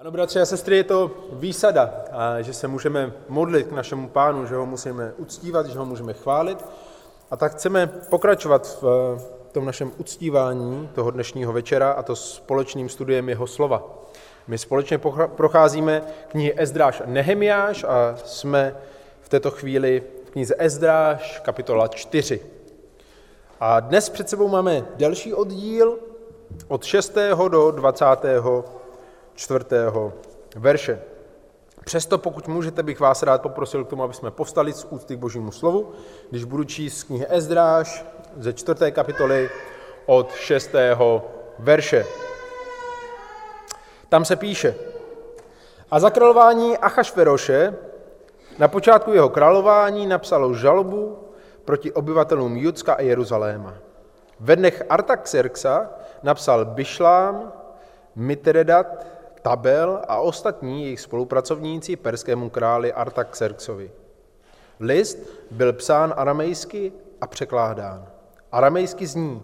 Ano, bratři a sestry, je to výsada, že se můžeme modlit k našemu pánu, že ho musíme uctívat, že ho můžeme chválit. A tak chceme pokračovat v tom našem uctívání toho dnešního večera a to společným studiem jeho slova. My společně procházíme knihy Ezdráš a Nehemiáš a jsme v této chvíli v knize Ezdráš, kapitola 4. A dnes před sebou máme další oddíl od 6. do 20 čtvrtého verše. Přesto, pokud můžete, bych vás rád poprosil k tomu, aby jsme povstali z úcty k božímu slovu, když budu číst z knihy Ezdráš ze čtvrté kapitoly od šestého verše. Tam se píše, a za králování Achašveroše na počátku jeho králování napsalo žalobu proti obyvatelům Judska a Jeruzaléma. Ve dnech Artaxerxa napsal Bišlám, Mitredat, Tabel a ostatní jejich spolupracovníci perskému králi Artaxerxovi. List byl psán aramejsky a překládán. Aramejsky zní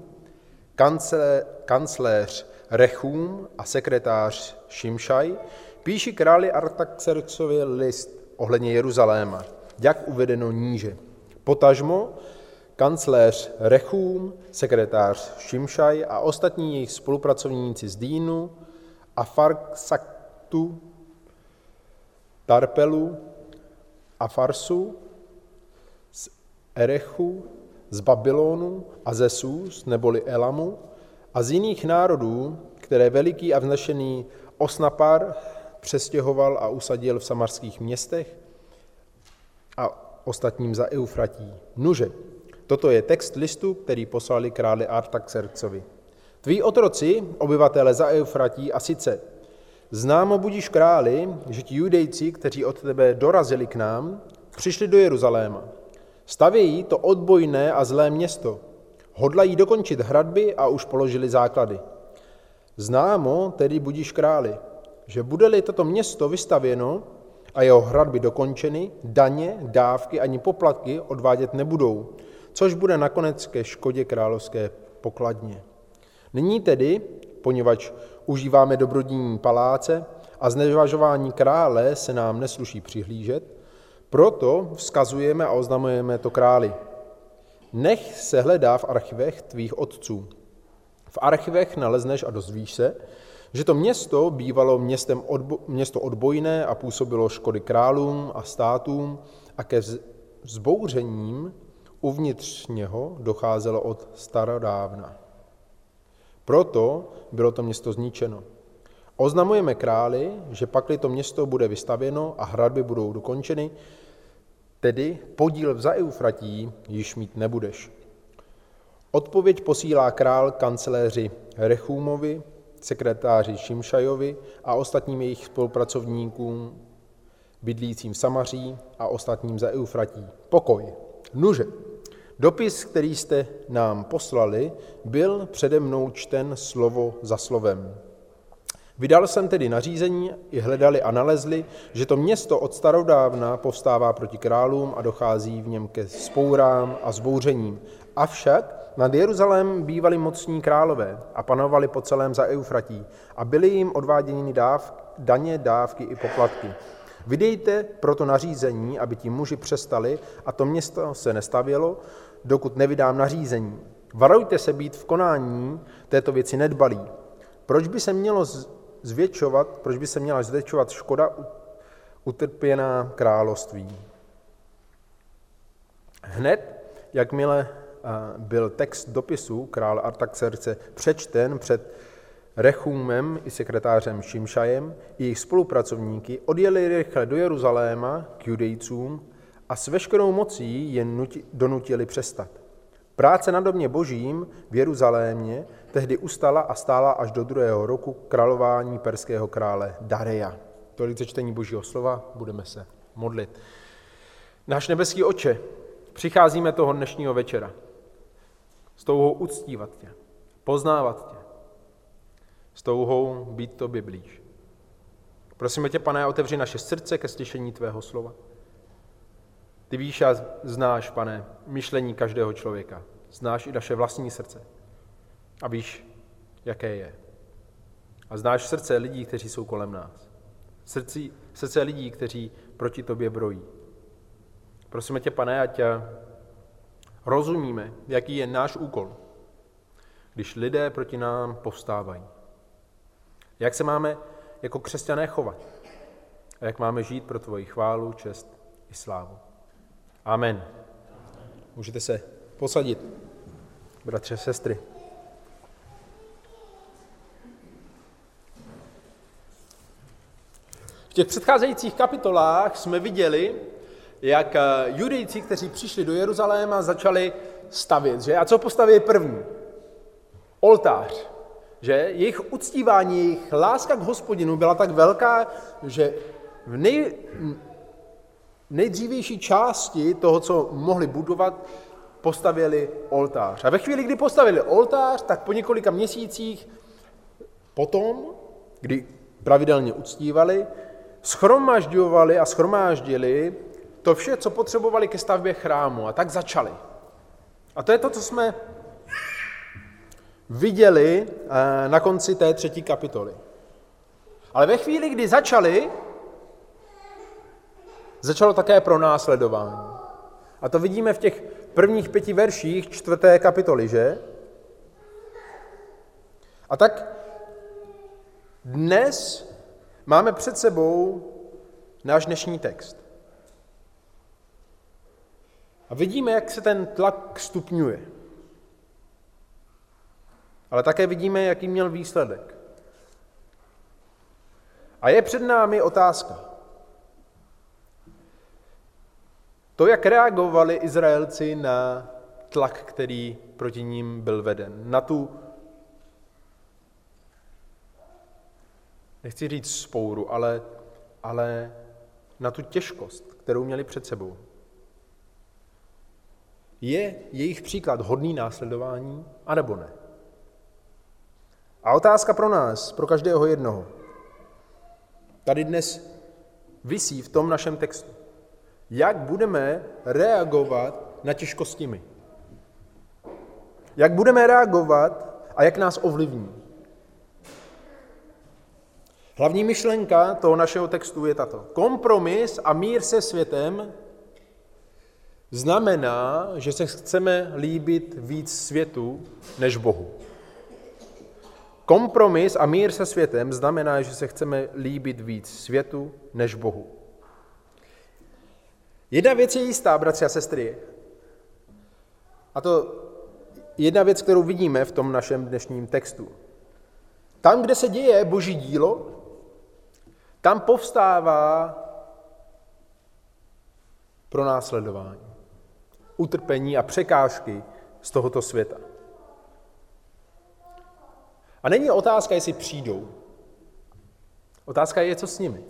kancle, kancléř Rechum a sekretář Šimšaj píší králi Artaxerxovi list ohledně Jeruzaléma, jak uvedeno níže. Potažmo kancléř Rechum, sekretář Šimšaj a ostatní jejich spolupracovníci z Dýnu a Farksaktu, Tarpelu a Farsu, z Erechu, z Babylonu a ze Sus, neboli Elamu, a z jiných národů, které veliký a vznešený Osnapar přestěhoval a usadil v samarských městech a ostatním za Eufratí. Nuže, toto je text listu, který poslali králi Artaxerxovi. Tví otroci, obyvatele za Eufratí, a sice známo budíš králi, že ti judejci, kteří od tebe dorazili k nám, přišli do Jeruzaléma. Stavějí to odbojné a zlé město. Hodlají dokončit hradby a už položili základy. Známo tedy budíš králi, že bude-li toto město vystavěno a jeho hradby dokončeny, daně, dávky ani poplatky odvádět nebudou, což bude nakonec ke škodě královské pokladně. Nyní tedy, poněvadž užíváme dobrodní paláce a znevažování krále se nám nesluší přihlížet, proto vzkazujeme a oznamujeme to králi. Nech se hledá v archivech tvých otců. V archivech nalezneš a dozvíš se, že to město bývalo městem odbo- město odbojné a působilo škody králům a státům a ke vzbouřením uvnitř něho docházelo od starodávna. Proto bylo to město zničeno. Oznamujeme králi, že pakli to město bude vystavěno a hradby budou dokončeny, tedy podíl v zaeufratí již mít nebudeš. Odpověď posílá král kanceléři Rechumovi, sekretáři Šimšajovi a ostatním jejich spolupracovníkům bydlícím v Samaří a ostatním za Eufratí. Pokoj. Nuže. Dopis, který jste nám poslali, byl přede mnou čten slovo za slovem. Vydal jsem tedy nařízení, i hledali a nalezli, že to město od starodávna povstává proti králům a dochází v něm ke spourám a zbouřením. Avšak nad Jeruzalém bývali mocní králové a panovali po celém za Eufratí a byly jim odváděny dáv, daně, dávky i poplatky. Vydejte proto nařízení, aby ti muži přestali a to město se nestavělo, dokud nevydám nařízení. Varujte se být v konání této věci nedbalí. Proč by se mělo zvětšovat, proč by se měla zvětšovat škoda utrpěná království? Hned, jakmile byl text dopisu krále Artaxerce přečten před Rechumem i sekretářem Šimšajem i jejich spolupracovníky odjeli rychle do Jeruzaléma k judejcům a s veškerou mocí je nuti, donutili přestat. Práce na domě božím v Jeruzalémě tehdy ustala a stála až do druhého roku králování perského krále Dareja. Tolik čtení božího slova, budeme se modlit. Náš nebeský oče, přicházíme toho dnešního večera s touhou uctívat tě, poznávat tě, s touhou být tobě blíž. Prosíme tě, pane, otevři naše srdce ke slyšení tvého slova. Ty víš a znáš, pane, myšlení každého člověka. Znáš i naše vlastní srdce. A víš, jaké je. A znáš srdce lidí, kteří jsou kolem nás. srdci, srdce lidí, kteří proti tobě brojí. Prosíme tě, pane, ať rozumíme, jaký je náš úkol, když lidé proti nám povstávají. Jak se máme jako křesťané chovat a jak máme žít pro tvoji chválu, čest i slávu. Amen. Můžete se posadit, bratře, sestry. V těch předcházejících kapitolách jsme viděli, jak eh, judejci, kteří přišli do Jeruzaléma, začali stavět. Že? A co postaví první? Oltář. Že? Jejich uctívání, jejich láska k hospodinu byla tak velká, že v nej, nejdřívější části toho, co mohli budovat, postavili oltář. A ve chvíli, kdy postavili oltář, tak po několika měsících potom, kdy pravidelně uctívali, schromažďovali a schromáždili to vše, co potřebovali ke stavbě chrámu. A tak začali. A to je to, co jsme viděli eh, na konci té třetí kapitoly. Ale ve chvíli, kdy začali, začalo také pro následování. A to vidíme v těch prvních pěti verších čtvrté kapitoly, že? A tak dnes máme před sebou náš dnešní text. A vidíme, jak se ten tlak stupňuje. Ale také vidíme, jaký měl výsledek. A je před námi otázka. To, jak reagovali Izraelci na tlak, který proti ním byl veden, na tu, nechci říct spouru, ale, ale na tu těžkost, kterou měli před sebou. Je jejich příklad hodný následování, anebo ne? A otázka pro nás, pro každého jednoho, tady dnes visí v tom našem textu. Jak budeme reagovat na těžkosti my? Jak budeme reagovat a jak nás ovlivní? Hlavní myšlenka toho našeho textu je tato. Kompromis a mír se světem znamená, že se chceme líbit víc světu než Bohu. Kompromis a mír se světem znamená, že se chceme líbit víc světu než Bohu. Jedna věc je jistá, bratři a sestry. A to jedna věc, kterou vidíme v tom našem dnešním textu. Tam, kde se děje boží dílo, tam povstává pro následování utrpení a překážky z tohoto světa. A není otázka, jestli přijdou. Otázka je, co s nimi.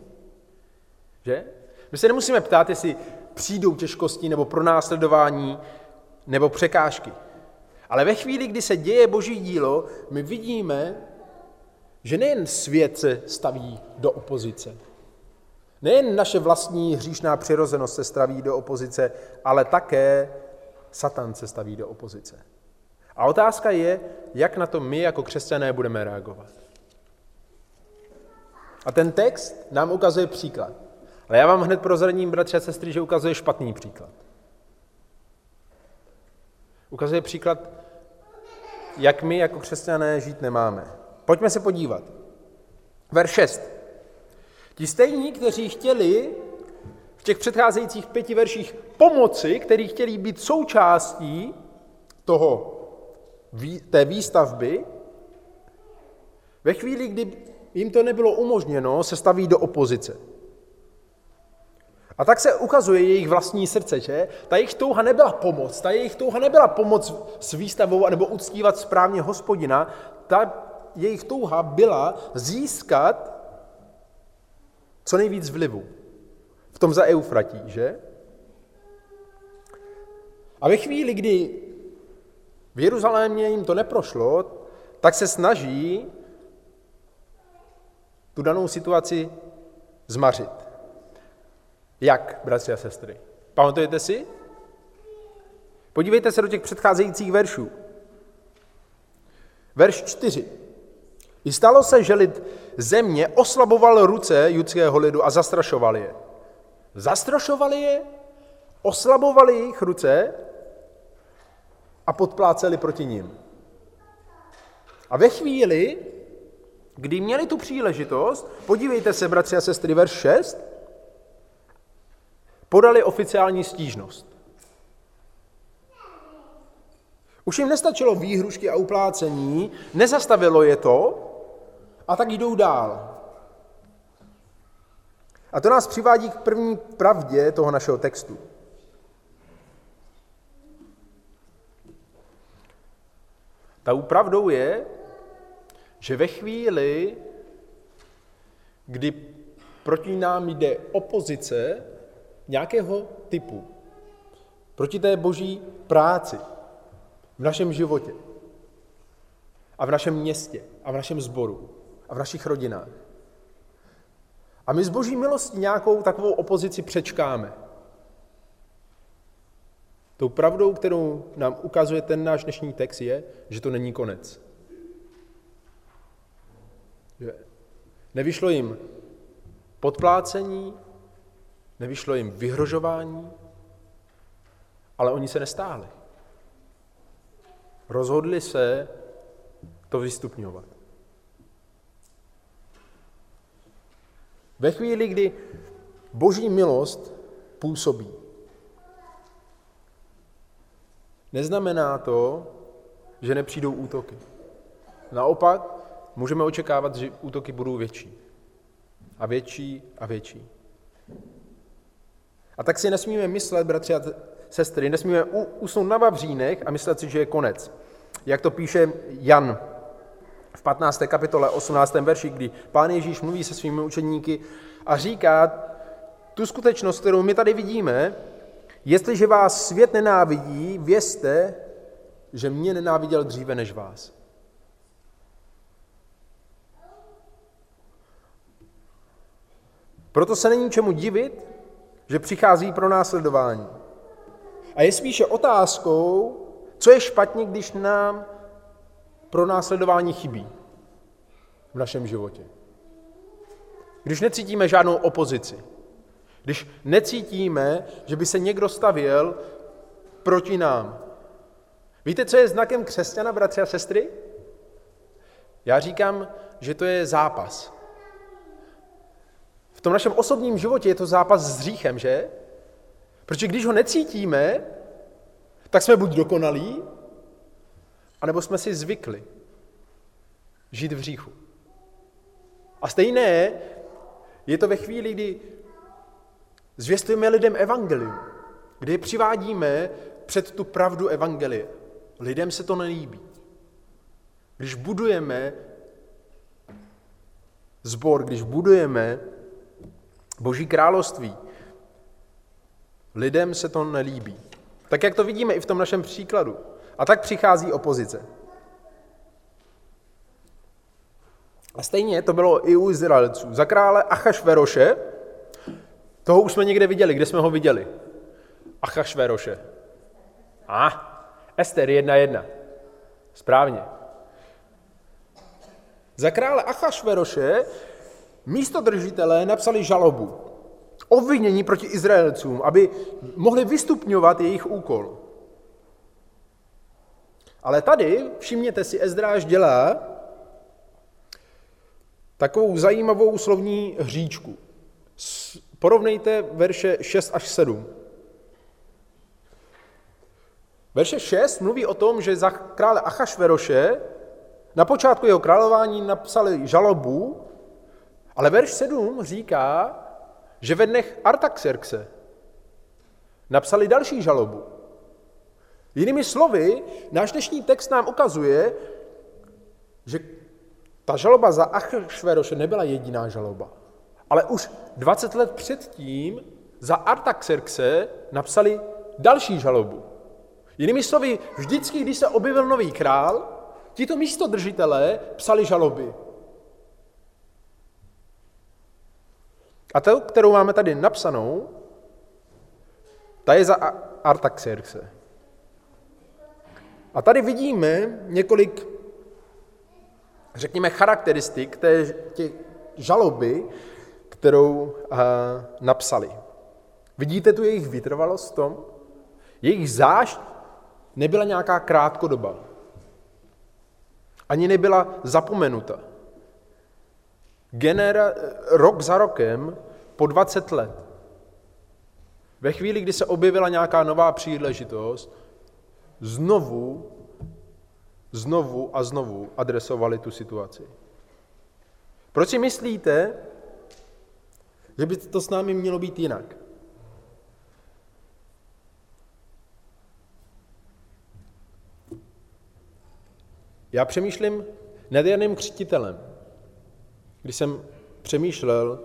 Že? My se nemusíme ptát, jestli přijdou těžkosti nebo pronásledování nebo překážky. Ale ve chvíli, kdy se děje boží dílo, my vidíme, že nejen svět se staví do opozice, Nejen naše vlastní hříšná přirozenost se staví do opozice, ale také Satan se staví do opozice. A otázka je, jak na to my jako křesťané budeme reagovat. A ten text nám ukazuje příklad. Ale já vám hned prozradím, bratře a sestry, že ukazuje špatný příklad. Ukazuje příklad, jak my jako křesťané žít nemáme. Pojďme se podívat. Verš 6. Ti stejní, kteří chtěli v těch předcházejících pěti verších pomoci, kteří chtěli být součástí toho, té výstavby, ve chvíli, kdy jim to nebylo umožněno, se staví do opozice. A tak se ukazuje jejich vlastní srdce, že? Ta jejich touha nebyla pomoc, ta jejich touha nebyla pomoc s výstavou nebo uctívat správně hospodina, ta jejich touha byla získat co nejvíc vlivu v tom za Eufratí, že? A ve chvíli, kdy v Jeruzalémě jim to neprošlo, tak se snaží tu danou situaci zmařit. Jak, bratři a sestry? Pamatujete si? Podívejte se do těch předcházejících veršů. Verš 4. I stalo se, že lid země oslaboval ruce judského lidu a zastrašoval je. Zastrašovali je, oslabovali jejich ruce a podpláceli proti ním. A ve chvíli, kdy měli tu příležitost, podívejte se, bratři a sestry, verš 6, podali oficiální stížnost. Už jim nestačilo výhrušky a uplácení, nezastavilo je to a tak jdou dál. A to nás přivádí k první pravdě toho našeho textu. Ta pravdou je, že ve chvíli, kdy proti nám jde opozice nějakého typu, proti té boží práci v našem životě a v našem městě a v našem sboru a v našich rodinách. A my z boží milosti nějakou takovou opozici přečkáme. Tou pravdou, kterou nám ukazuje ten náš dnešní text, je, že to není konec. Že nevyšlo jim podplácení, nevyšlo jim vyhrožování, ale oni se nestáli. Rozhodli se to vystupňovat. Ve chvíli, kdy boží milost působí, neznamená to, že nepřijdou útoky. Naopak, můžeme očekávat, že útoky budou větší. A větší a větší. A tak si nesmíme myslet, bratři a sestry, nesmíme usnout na vavřínech a myslet si, že je konec. Jak to píše Jan v 15. kapitole 18. verši, kdy pán Ježíš mluví se svými učeníky a říká tu skutečnost, kterou my tady vidíme, jestliže vás svět nenávidí, vězte, že mě nenáviděl dříve než vás. Proto se není čemu divit, že přichází pro následování. A je spíše otázkou, co je špatně, když nám pro následování chybí v našem životě. Když necítíme žádnou opozici, když necítíme, že by se někdo stavěl proti nám. Víte, co je znakem křesťana, bratři a sestry? Já říkám, že to je zápas. V tom našem osobním životě je to zápas s hříchem, že? Protože když ho necítíme, tak jsme buď dokonalí, anebo jsme si zvykli žít v hříchu. A stejné je to ve chvíli, kdy zvěstujeme lidem evangelium, kdy je přivádíme před tu pravdu evangelie. Lidem se to nelíbí. Když budujeme zbor, když budujeme Boží království, lidem se to nelíbí. Tak jak to vidíme i v tom našem příkladu. A tak přichází opozice. A stejně to bylo i u Izraelců. Za krále Achašveroše, toho už jsme někde viděli. Kde jsme ho viděli? Achašveroše. A, Ester 1.1. Správně. Za krále Achašveroše místo držitelé napsali žalobu, obvinění proti Izraelcům, aby mohli vystupňovat jejich úkol. Ale tady, všimněte si, Ezdráž dělá takovou zajímavou slovní hříčku. Porovnejte verše 6 až 7. Verše 6 mluví o tom, že za krále Achašveroše na počátku jeho králování napsali žalobu, ale verš 7 říká, že ve dnech Artaxerxe napsali další žalobu. Jinými slovy, náš dnešní text nám ukazuje, že ta žaloba za Achšveroše nebyla jediná žaloba, ale už 20 let předtím za Artaxerxe napsali další žalobu. Jinými slovy, vždycky, když se objevil nový král, tito místodržitelé psali žaloby. A ta, kterou máme tady napsanou, ta je za Artaxerxe. A tady vidíme několik řekněme, charakteristik té, žaloby, kterou uh, napsali. Vidíte tu jejich vytrvalost v tom? Jejich zášť nebyla nějaká krátkodoba. Ani nebyla zapomenuta. Genera, rok za rokem, po 20 let, ve chvíli, kdy se objevila nějaká nová příležitost, znovu, znovu a znovu adresovali tu situaci. Proč si myslíte, že by to s námi mělo být jinak? Já přemýšlím nad Janým křtitelem, když jsem přemýšlel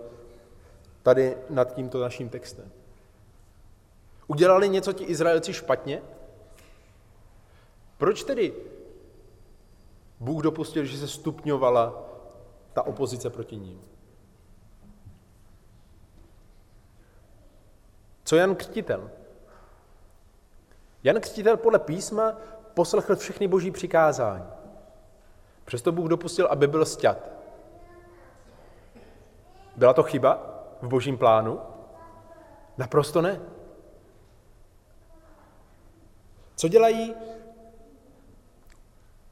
tady nad tímto naším textem. Udělali něco ti Izraelci špatně? Proč tedy Bůh dopustil, že se stupňovala ta opozice proti ním? Co Jan Křtitel? Jan Křtitel podle písma poslechl všechny boží přikázání. Přesto Bůh dopustil, aby byl sťat. Byla to chyba v božím plánu? Naprosto ne. Co dělají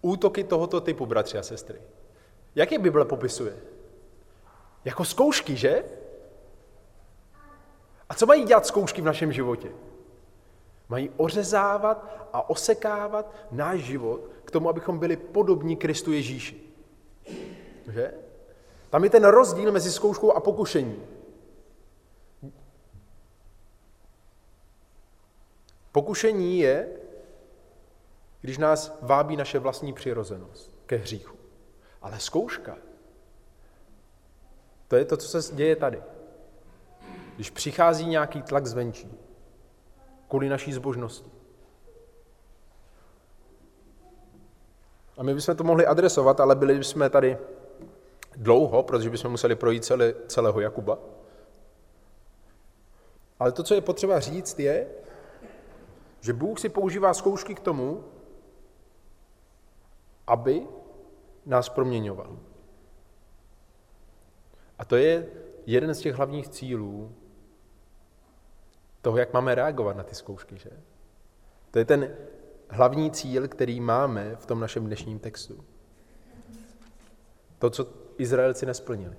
útoky tohoto typu, bratři a sestry? Jak je Bible popisuje? Jako zkoušky, že? A co mají dělat zkoušky v našem životě? Mají ořezávat a osekávat náš život k tomu, abychom byli podobní Kristu Ježíši. Že? Tam je ten rozdíl mezi zkouškou a pokušením. Pokušení je, když nás vábí naše vlastní přirozenost ke hříchu. Ale zkouška, to je to, co se děje tady. Když přichází nějaký tlak zvenčí, kvůli naší zbožnosti. A my bychom to mohli adresovat, ale byli bychom tady dlouho, protože bychom museli projít celé, celého Jakuba. Ale to, co je potřeba říct, je, že Bůh si používá zkoušky k tomu, aby nás proměňoval. A to je jeden z těch hlavních cílů toho, jak máme reagovat na ty zkoušky. Že? To je ten hlavní cíl, který máme v tom našem dnešním textu. To, co Izraelci nesplnili.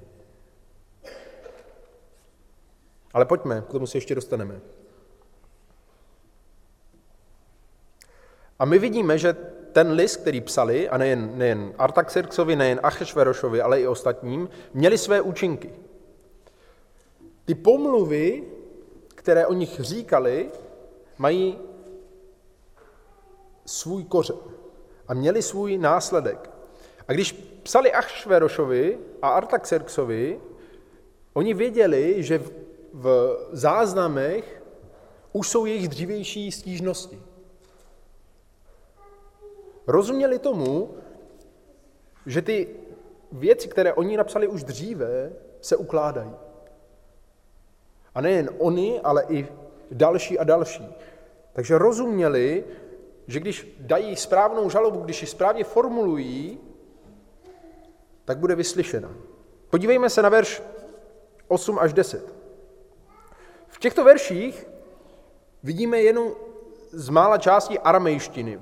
Ale pojďme, k tomu se ještě dostaneme. A my vidíme, že ten list, který psali, a nejen, nejen Artaxerxovi, nejen Achešverošovi, ale i ostatním, měli své účinky. Ty pomluvy, které o nich říkali, mají svůj kořen a měli svůj následek. A když psali Achšverošovi a Artaxerxovi, oni věděli, že v záznamech už jsou jejich dřívější stížnosti. Rozuměli tomu, že ty věci, které oni napsali už dříve, se ukládají. A nejen oni, ale i další a další. Takže rozuměli, že když dají správnou žalobu, když ji správně formulují, tak bude vyslyšena. Podívejme se na verš 8 až 10. V těchto verších vidíme jenom z mála částí aramejštiny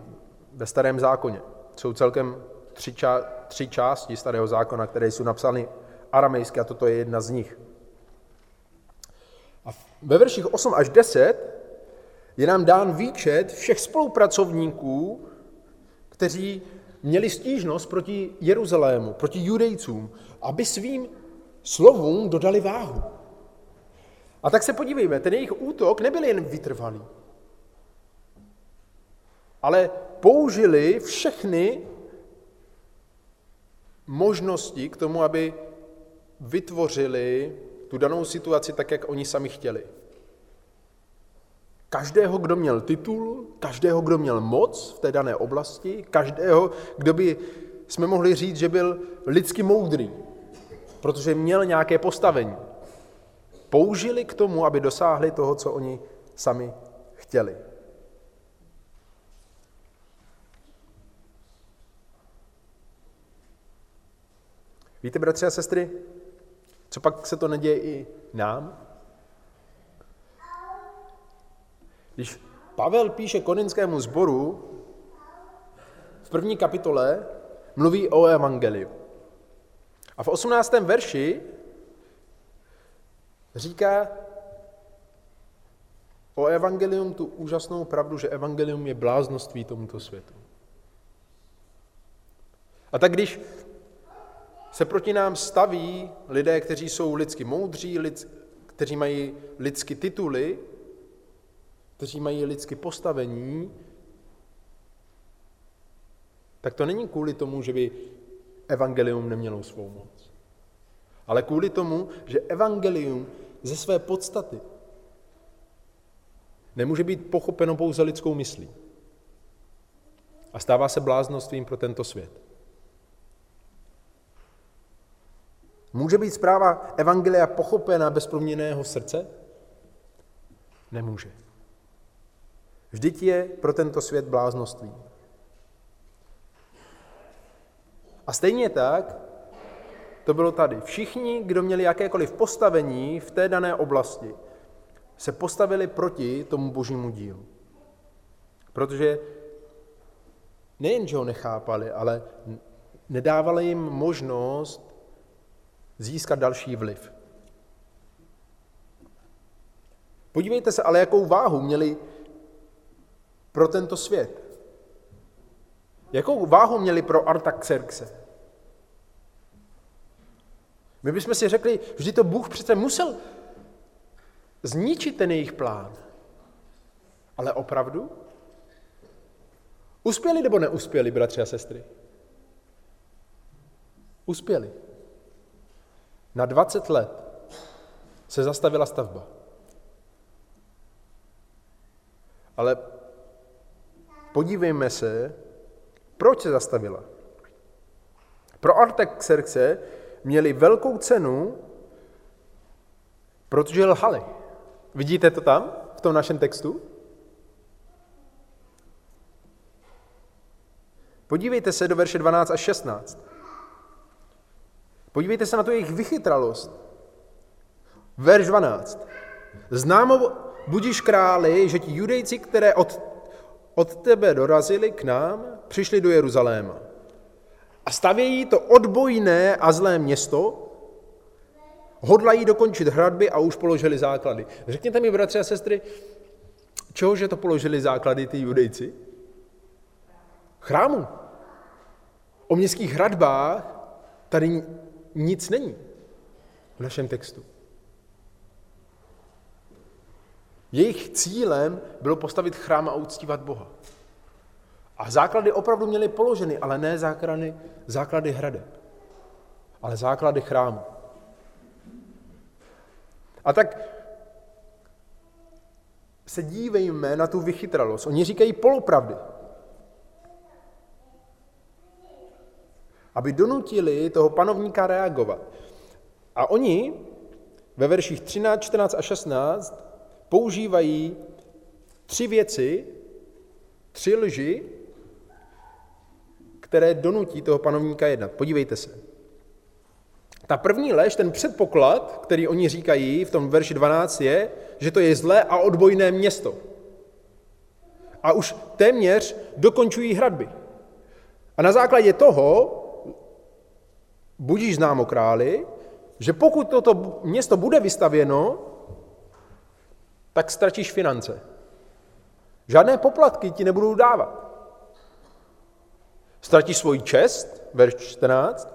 ve starém zákoně. Jsou celkem tři, ča- tři části starého zákona, které jsou napsány aramejsky a toto je jedna z nich. Ve verších 8 až 10 je nám dán výčet všech spolupracovníků, kteří měli stížnost proti Jeruzalému, proti judejcům, aby svým slovům dodali váhu. A tak se podívejme, ten jejich útok nebyl jen vytrvalý, ale použili všechny možnosti k tomu, aby vytvořili tu danou situaci tak, jak oni sami chtěli. Každého, kdo měl titul, každého, kdo měl moc v té dané oblasti, každého, kdo by jsme mohli říct, že byl lidsky moudrý, protože měl nějaké postavení. Použili k tomu, aby dosáhli toho, co oni sami chtěli. Víte, bratři a sestry, co pak se to neděje i nám? Když Pavel píše koninskému sboru, v první kapitole mluví o evangeliu. A v 18. verši říká o evangelium tu úžasnou pravdu, že evangelium je bláznoství tomuto světu. A tak když se proti nám staví lidé, kteří jsou lidsky moudří, lid, kteří mají lidsky tituly, kteří mají lidsky postavení, tak to není kvůli tomu, že by evangelium nemělo svou moc. Ale kvůli tomu, že evangelium ze své podstaty nemůže být pochopeno pouze lidskou myslí. A stává se bláznostvím pro tento svět. Může být zpráva Evangelia pochopena bez proměněného srdce? Nemůže. Vždyť je pro tento svět bláznoství. A stejně tak to bylo tady. Všichni, kdo měli jakékoliv postavení v té dané oblasti, se postavili proti tomu božímu dílu. Protože nejen, že ho nechápali, ale nedávali jim možnost získat další vliv. Podívejte se ale, jakou váhu měli pro tento svět. Jakou váhu měli pro Artaxerxe? My bychom si řekli, vždy to Bůh přece musel zničit ten jejich plán. Ale opravdu? Uspěli nebo neuspěli, bratři a sestry? Uspěli. Na 20 let se zastavila stavba. Ale podívejme se, proč se zastavila. Pro Artaxerxe měli velkou cenu, protože lhali. Vidíte to tam, v tom našem textu? Podívejte se do verše 12 až 16. Podívejte se na tu jejich vychytralost. Verš 12. Známo budíš králi, že ti judejci, které od, od tebe dorazili k nám, přišli do Jeruzaléma. A stavějí to odbojné a zlé město, hodlají dokončit hradby a už položili základy. Řekněte mi, bratři a sestry, čehože to položili základy ty judejci? Chrámu. O městských hradbách tady nic není v našem textu. Jejich cílem bylo postavit chrám a uctívat Boha. A základy opravdu měly položeny, ale ne základy, základy hradeb, ale základy chrámu. A tak se dívejme na tu vychytralost. Oni říkají polopravdy. Aby donutili toho panovníka reagovat. A oni ve verších 13, 14 a 16 používají tři věci, tři lži, které donutí toho panovníka jednat. Podívejte se. Ta první lež, ten předpoklad, který oni říkají v tom verši 12 je, že to je zlé a odbojné město. A už téměř dokončují hradby. A na základě toho budíš známo králi, že pokud toto město bude vystavěno, tak ztratíš finance. Žádné poplatky ti nebudou dávat. Ztratíš svoji čest, verš 14.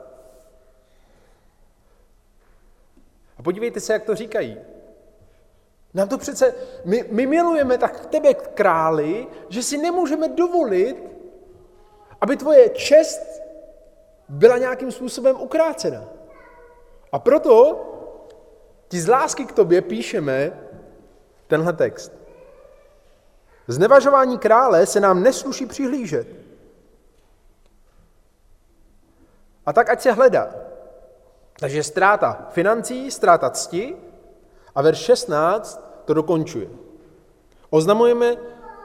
A podívejte se, jak to říkají. Nám to přece, my, my milujeme tak tebe, králi, že si nemůžeme dovolit, aby tvoje čest byla nějakým způsobem ukrácena. A proto ti z lásky k tobě píšeme tenhle text. Znevažování krále se nám nesluší přihlížet. A tak ať se hledá. Takže ztráta financí, ztráta cti a verš 16 to dokončuje. Oznamujeme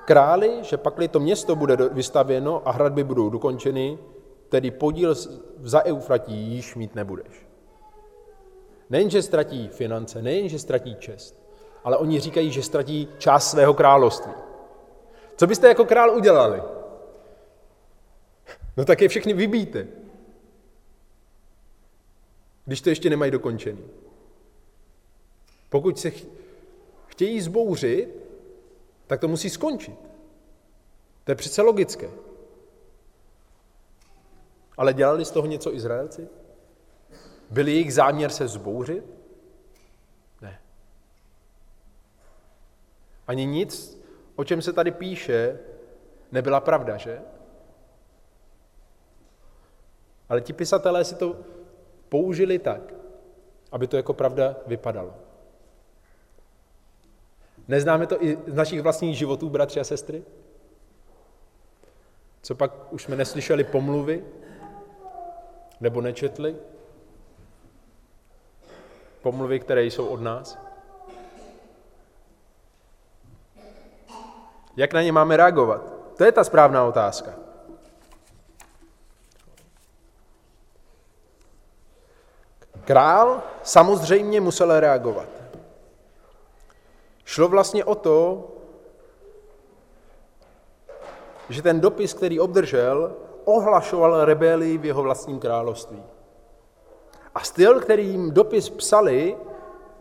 králi, že pakli to město bude vystavěno a hradby budou dokončeny, tedy podíl za Eufratí již mít nebudeš. Nejenže ztratí finance, nejenže ztratí čest, ale oni říkají, že ztratí část svého království. Co byste jako král udělali? No tak je všechny vybíte. Když to ještě nemají dokončený. Pokud se chtějí zbouřit, tak to musí skončit. To je přece logické. Ale dělali z toho něco Izraelci? Byl jejich záměr se zbouřit? Ne. Ani nic, o čem se tady píše, nebyla pravda, že? Ale ti pisatelé si to použili tak, aby to jako pravda vypadalo. Neznáme to i z našich vlastních životů, bratři a sestry? Co pak už jsme neslyšeli pomluvy? Nebo nečetli? Pomluvy, které jsou od nás? Jak na ně máme reagovat? To je ta správná otázka. Král samozřejmě musel reagovat. Šlo vlastně o to, že ten dopis, který obdržel, ohlašoval rebelii v jeho vlastním království. A styl, který jim dopis psali,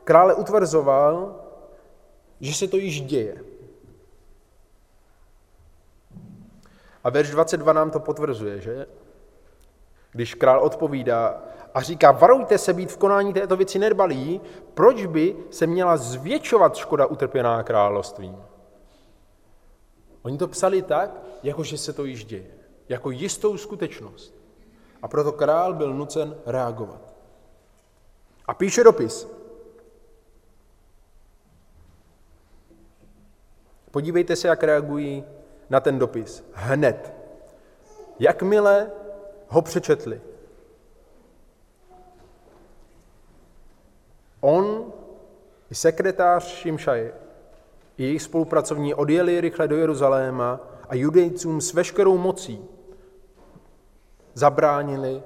krále utvrzoval, že se to již děje. A verš 22 nám to potvrzuje, že? Když král odpovídá a říká, varujte se být v konání této věci nedbalí, proč by se měla zvětšovat škoda utrpěná královstvím? Oni to psali tak, jako že se to již děje, jako jistou skutečnost. A proto král byl nucen reagovat. A píše dopis. Podívejte se, jak reagují na ten dopis. Hned. Jakmile ho přečetli. On i sekretář Šimšaj i jejich spolupracovní odjeli rychle do Jeruzaléma a judejcům s veškerou mocí zabránili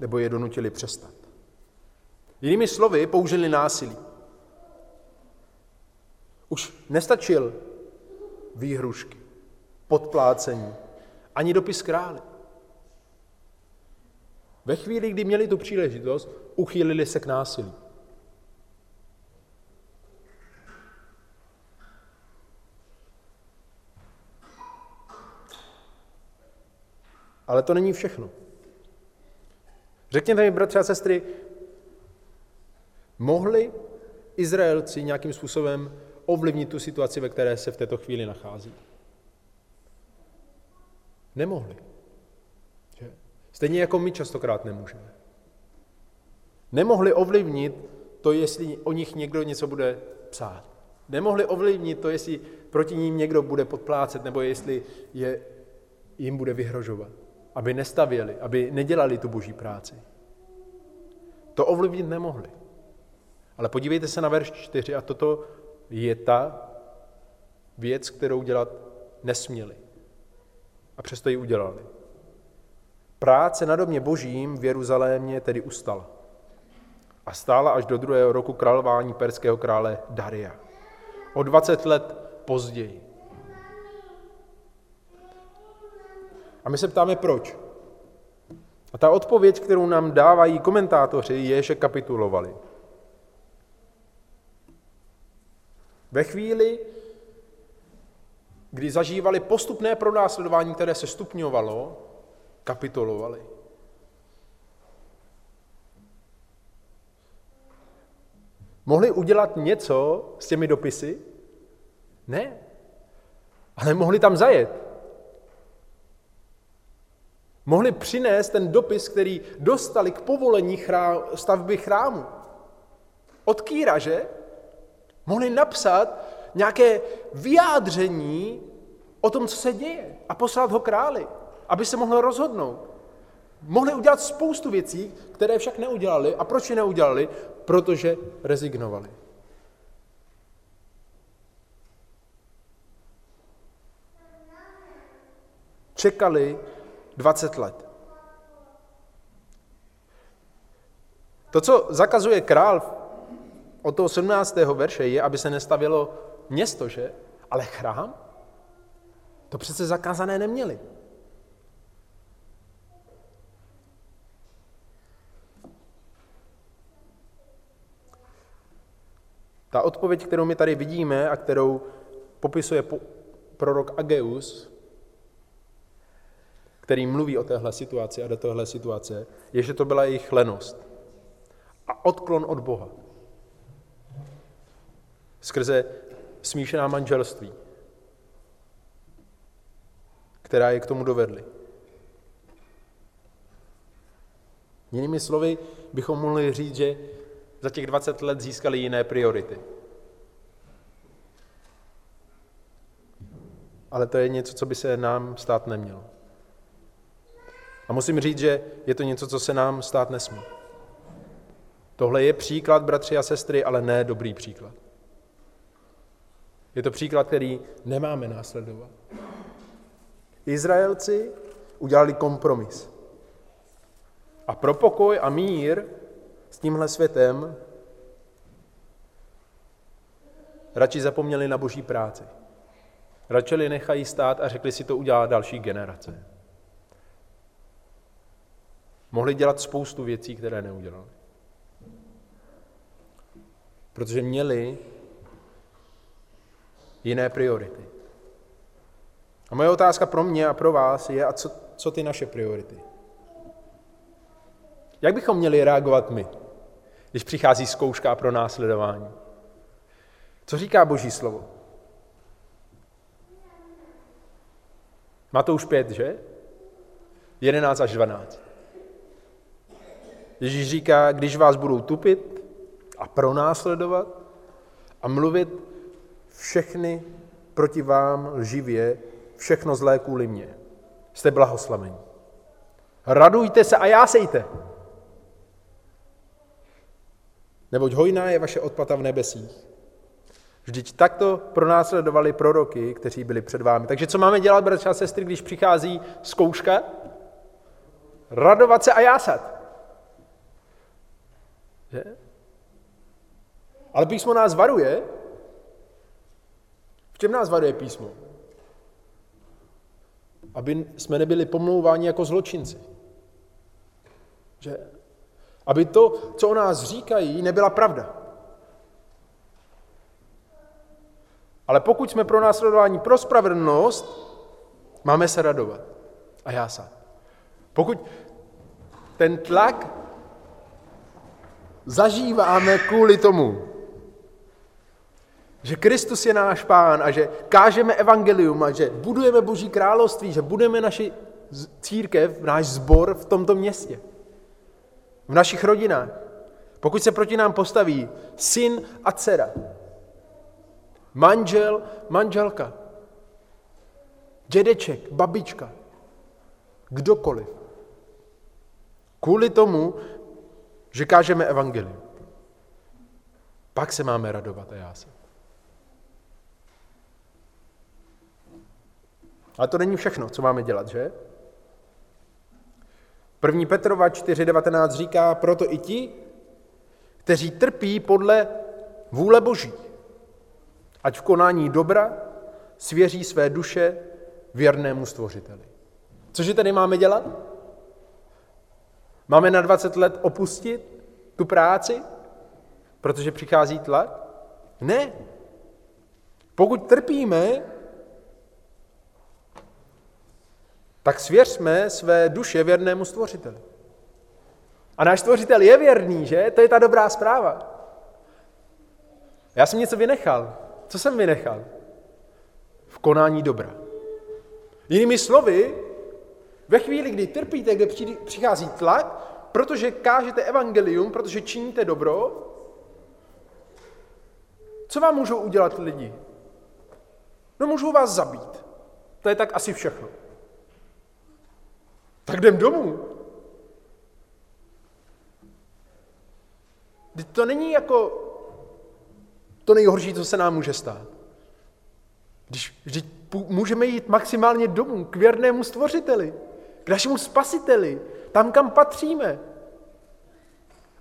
nebo je donutili přestat. Jinými slovy, použili násilí. Už nestačil výhrušky, podplácení, ani dopis králi. Ve chvíli, kdy měli tu příležitost, uchýlili se k násilí. Ale to není všechno. Řekněte mi, bratři a sestry, mohli Izraelci nějakým způsobem ovlivnit tu situaci, ve které se v této chvíli nachází? Nemohli. Stejně jako my častokrát nemůžeme. Nemohli ovlivnit to, jestli o nich někdo něco bude psát. Nemohli ovlivnit to, jestli proti ním někdo bude podplácet, nebo jestli je, jim bude vyhrožovat aby nestavěli, aby nedělali tu boží práci. To ovlivnit nemohli. Ale podívejte se na verš 4 a toto je ta věc, kterou dělat nesměli. A přesto ji udělali. Práce na domě božím v Jeruzalémě tedy ustala. A stála až do druhého roku králování perského krále Daria. O 20 let později. A my se ptáme, proč. A ta odpověď, kterou nám dávají komentátoři, je, že kapitulovali. Ve chvíli, kdy zažívali postupné pronásledování, které se stupňovalo, kapitulovali. Mohli udělat něco s těmi dopisy? Ne. Ale mohli tam zajet mohli přinést ten dopis, který dostali k povolení chrám, stavby chrámu. Od Kýra, že? Mohli napsat nějaké vyjádření o tom, co se děje a poslat ho králi, aby se mohl rozhodnout. Mohli udělat spoustu věcí, které však neudělali. A proč je neudělali? Protože rezignovali. Čekali 20 let. To, co zakazuje král od toho 17. verše, je, aby se nestavilo město, že? Ale chrám? To přece zakázané neměli. Ta odpověď, kterou my tady vidíme a kterou popisuje prorok Ageus, který mluví o téhle situaci a do téhle situace, je, že to byla jejich lenost a odklon od Boha. Skrze smíšená manželství, která je k tomu dovedly. Jinými slovy bychom mohli říct, že za těch 20 let získali jiné priority. Ale to je něco, co by se nám stát nemělo. A musím říct, že je to něco, co se nám stát nesmí. Tohle je příklad, bratři a sestry, ale ne dobrý příklad. Je to příklad, který nemáme následovat. Izraelci udělali kompromis. A pro pokoj a mír s tímhle světem radši zapomněli na boží práci. Radši nechají stát a řekli si to udělá další generace. Mohli dělat spoustu věcí, které neudělali. Protože měli jiné priority. A moje otázka pro mě a pro vás je, a co, co ty naše priority? Jak bychom měli reagovat my, když přichází zkouška pro následování? Co říká Boží slovo? Už pět, že? 11 až 12. Ježíš říká, když vás budou tupit a pronásledovat a mluvit všechny proti vám lživě, všechno zlé kvůli mně. Jste blahoslavení. Radujte se a jásejte. Neboť hojná je vaše odplata v nebesích. Vždyť takto pronásledovali proroky, kteří byli před vámi. Takže co máme dělat, bratři a sestry, když přichází zkouška? Radovat se a jásat. Že? Ale písmo nás varuje. V čem nás varuje písmo? Aby jsme nebyli pomlouváni jako zločinci. Že? Aby to, co o nás říkají, nebyla pravda. Ale pokud jsme pro následování pro spravedlnost, máme se radovat a jásat. Pokud ten tlak zažíváme kvůli tomu, že Kristus je náš pán a že kážeme evangelium a že budujeme Boží království, že budeme naši církev, náš sbor v tomto městě, v našich rodinách. Pokud se proti nám postaví syn a dcera, manžel, manželka, dědeček, babička, kdokoliv. Kvůli tomu, že kážeme evangelium. Pak se máme radovat a já se. Ale to není všechno, co máme dělat, že? První Petrova 4.19 říká, proto i ti, kteří trpí podle vůle Boží, ať v konání dobra svěří své duše věrnému stvořiteli. Cože tedy máme dělat? Máme na 20 let opustit tu práci, protože přichází tlak? Ne. Pokud trpíme, tak svěřme své duše věrnému stvořiteli. A náš stvořitel je věrný, že? To je ta dobrá zpráva. Já jsem něco vynechal. Co jsem vynechal? V konání dobra. Jinými slovy, ve chvíli, kdy trpíte, kde přichází tlak, protože kážete evangelium, protože činíte dobro, co vám můžou udělat lidi? No můžou vás zabít. To je tak asi všechno. Tak jdem domů. To není jako to nejhorší, co se nám může stát. Když, když můžeme jít maximálně domů k věrnému stvořiteli, k našemu spasiteli, tam, kam patříme.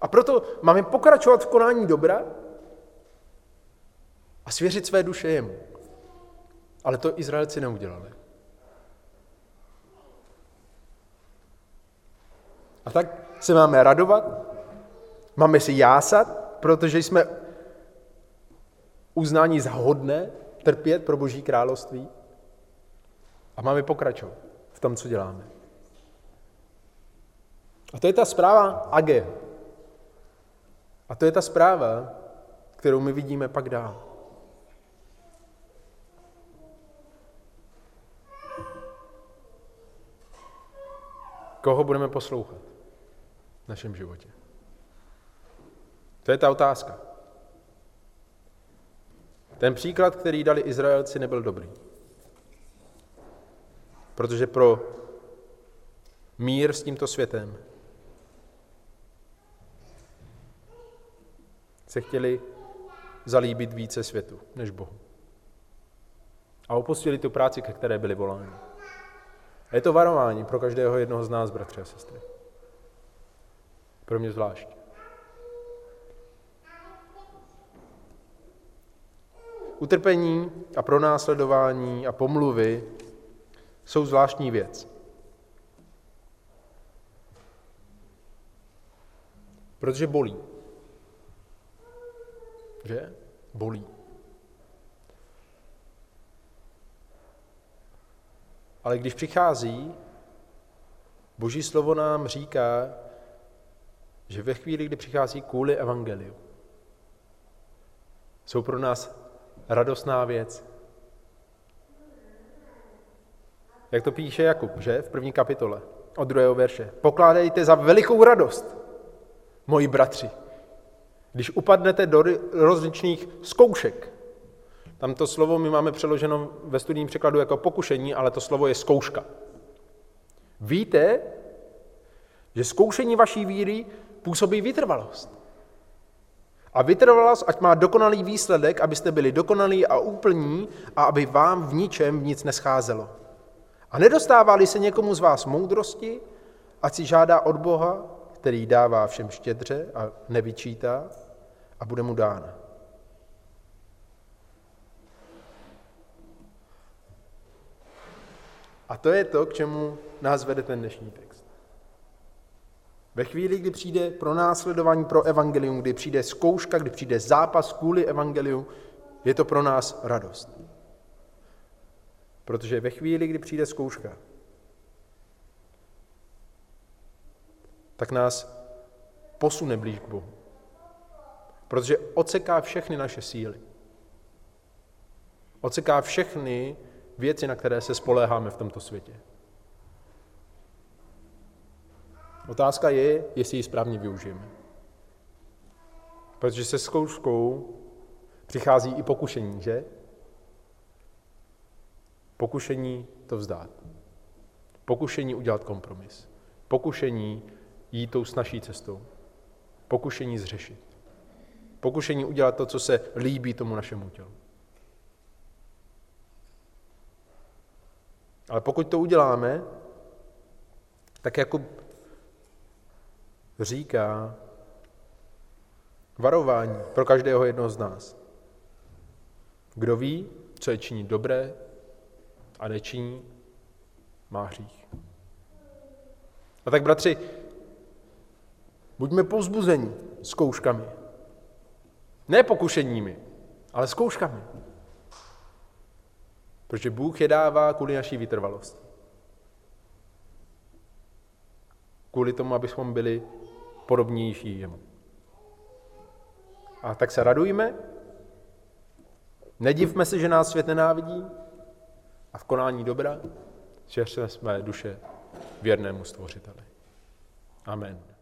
A proto máme pokračovat v konání dobra a svěřit své duše jemu. Ale to Izraelci neudělali. A tak se máme radovat, máme si jásat, protože jsme uznáni za hodné trpět pro Boží království a máme pokračovat v tom, co děláme. A to je ta zpráva Age. A to je ta zpráva, kterou my vidíme pak dál. Koho budeme poslouchat v našem životě? To je ta otázka. Ten příklad, který dali Izraelci, nebyl dobrý. Protože pro mír s tímto světem se chtěli zalíbit více světu než Bohu. A opustili tu práci, ke které byli voláni. A je to varování pro každého jednoho z nás, bratři a sestry. Pro mě zvlášť. Utrpení a pronásledování a pomluvy jsou zvláštní věc. Protože bolí. Že? Bolí. Ale když přichází, Boží slovo nám říká, že ve chvíli, kdy přichází kvůli evangeliu, jsou pro nás radostná věc. Jak to píše Jakub, že? V první kapitole, od druhého verše. Pokládejte za velikou radost, moji bratři, když upadnete do rozličných zkoušek. Tam to slovo my máme přeloženo ve studijním překladu jako pokušení, ale to slovo je zkouška. Víte, že zkoušení vaší víry působí vytrvalost. A vytrvalost, ať má dokonalý výsledek, abyste byli dokonalí a úplní a aby vám v ničem nic nescházelo. A nedostávali se někomu z vás moudrosti, ať si žádá od Boha, který dává všem štědře a nevyčítá, a bude mu dána. A to je to, k čemu nás vede ten dnešní text. Ve chvíli, kdy přijde pro následování pro evangelium, kdy přijde zkouška, kdy přijde zápas kvůli evangeliu, je to pro nás radost. Protože ve chvíli, kdy přijde zkouška, tak nás posune blíž k Bohu. Protože odseká všechny naše síly. Odseká všechny věci, na které se spoléháme v tomto světě. Otázka je, jestli ji správně využijeme. Protože se zkouškou přichází i pokušení, že? Pokušení to vzdát. Pokušení udělat kompromis. Pokušení jít tou snažší cestou. Pokušení zřešit. Pokušení udělat to, co se líbí tomu našemu tělu. Ale pokud to uděláme, tak jako říká varování pro každého jednoho z nás. Kdo ví, co je činí dobré a nečiní, má hřích. A tak, bratři, buďme povzbuzeni zkouškami. Ne pokušeními, ale zkouškami. Protože Bůh je dává kvůli naší vytrvalosti. Kvůli tomu, abychom byli podobnější jemu. A tak se radujme, nedivme se, že nás svět nenávidí a v konání dobra šeřme své duše věrnému stvořiteli. Amen.